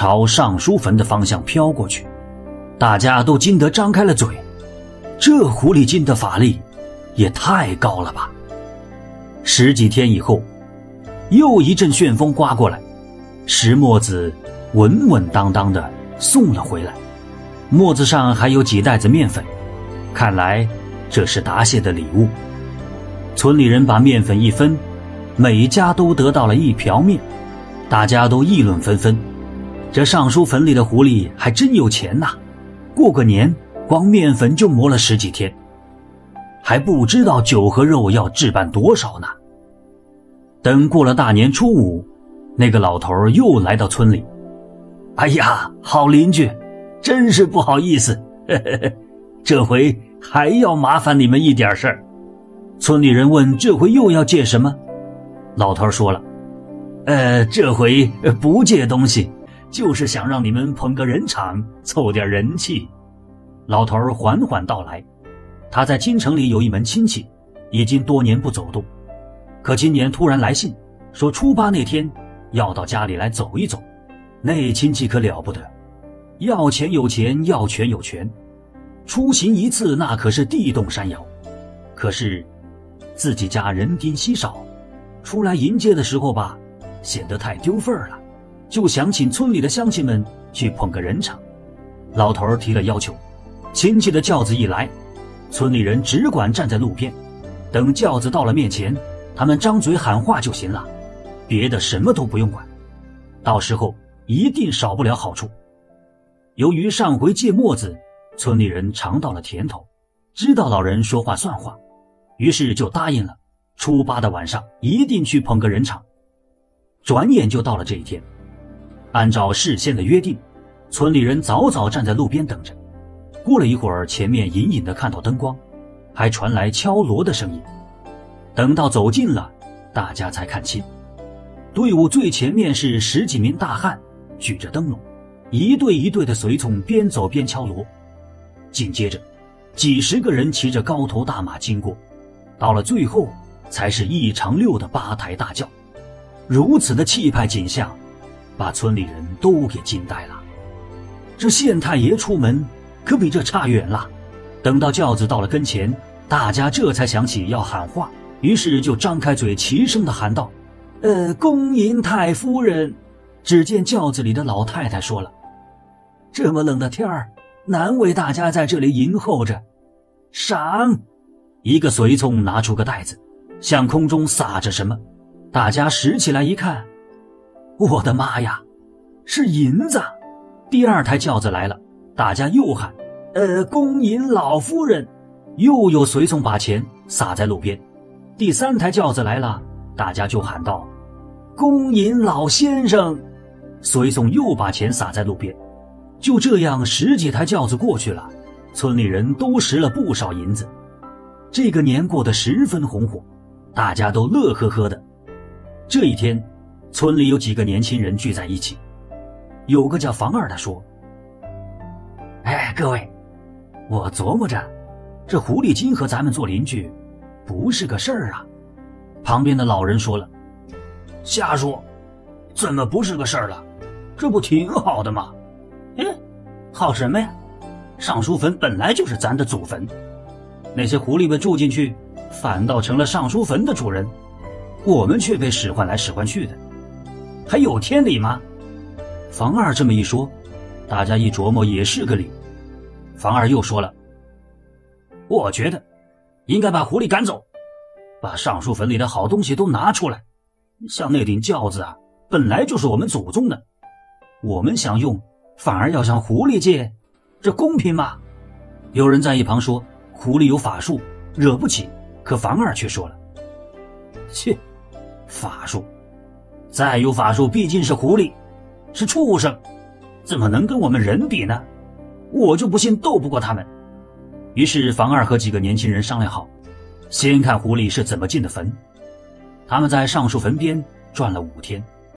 朝尚书坟的方向飘过去，大家都惊得张开了嘴。这狐狸精的法力也太高了吧！十几天以后，又一阵旋风刮过来，石磨子稳稳当当的送了回来，磨子上还有几袋子面粉，看来这是答谢的礼物。村里人把面粉一分，每家都得到了一瓢面，大家都议论纷纷。这尚书坟里的狐狸还真有钱呐，过个年光面粉就磨了十几天。还不知道酒和肉要置办多少呢。等过了大年初五，那个老头又来到村里。哎呀，好邻居，真是不好意思，呵 呵这回还要麻烦你们一点事儿。村里人问：“这回又要借什么？”老头说了：“呃，这回不借东西，就是想让你们捧个人场，凑点人气。”老头缓缓道来。他在京城里有一门亲戚，已经多年不走动，可今年突然来信，说初八那天要到家里来走一走。那亲戚可了不得，要钱有钱，要权有权，出行一次那可是地动山摇。可是自己家人丁稀少，出来迎接的时候吧，显得太丢份儿了，就想请村里的乡亲们去捧个人场。老头儿提了要求，亲戚的轿子一来。村里人只管站在路边，等轿子到了面前，他们张嘴喊话就行了，别的什么都不用管。到时候一定少不了好处。由于上回借墨子，村里人尝到了甜头，知道老人说话算话，于是就答应了。初八的晚上一定去捧个人场。转眼就到了这一天，按照事先的约定，村里人早早站在路边等着。过了一会儿，前面隐隐的看到灯光，还传来敲锣的声音。等到走近了，大家才看清，队伍最前面是十几名大汉，举着灯笼，一队一队的随从边走边敲锣。紧接着，几十个人骑着高头大马经过，到了最后，才是一长溜的八抬大轿。如此的气派景象，把村里人都给惊呆了。这县太爷出门。可比这差远了。等到轿子到了跟前，大家这才想起要喊话，于是就张开嘴，齐声的喊道：“呃，恭迎太夫人。”只见轿子里的老太太说了：“这么冷的天儿，难为大家在这里迎候着。”赏！一个随从拿出个袋子，向空中撒着什么，大家拾起来一看，我的妈呀，是银子！第二台轿子来了。大家又喊：“呃，恭迎老夫人！”又有随从把钱撒在路边。第三台轿子来了，大家就喊道：“恭迎老先生！”随从又把钱撒在路边。就这样，十几台轿子过去了，村里人都拾了不少银子。这个年过得十分红火，大家都乐呵呵的。这一天，村里有几个年轻人聚在一起，有个叫房二的说。哎，各位，我琢磨着，这狐狸精和咱们做邻居，不是个事儿啊。旁边的老人说了：“瞎说，怎么不是个事儿了？这不挺好的吗？”嗯，好什么呀？尚书坟本来就是咱的祖坟，那些狐狸们住进去，反倒成了尚书坟的主人，我们却被使唤来使唤去的，还有天理吗？房二这么一说。大家一琢磨，也是个理。房二又说了：“我觉得，应该把狐狸赶走，把尚书坟里的好东西都拿出来。像那顶轿子啊，本来就是我们祖宗的，我们想用，反而要向狐狸借，这公平吗？”有人在一旁说：“狐狸有法术，惹不起。”可房二却说了：“切，法术，再有法术，毕竟是狐狸，是畜生。”怎么能跟我们人比呢？我就不信斗不过他们。于是房二和几个年轻人商量好，先看狐狸是怎么进的坟。他们在上树坟边转了五天，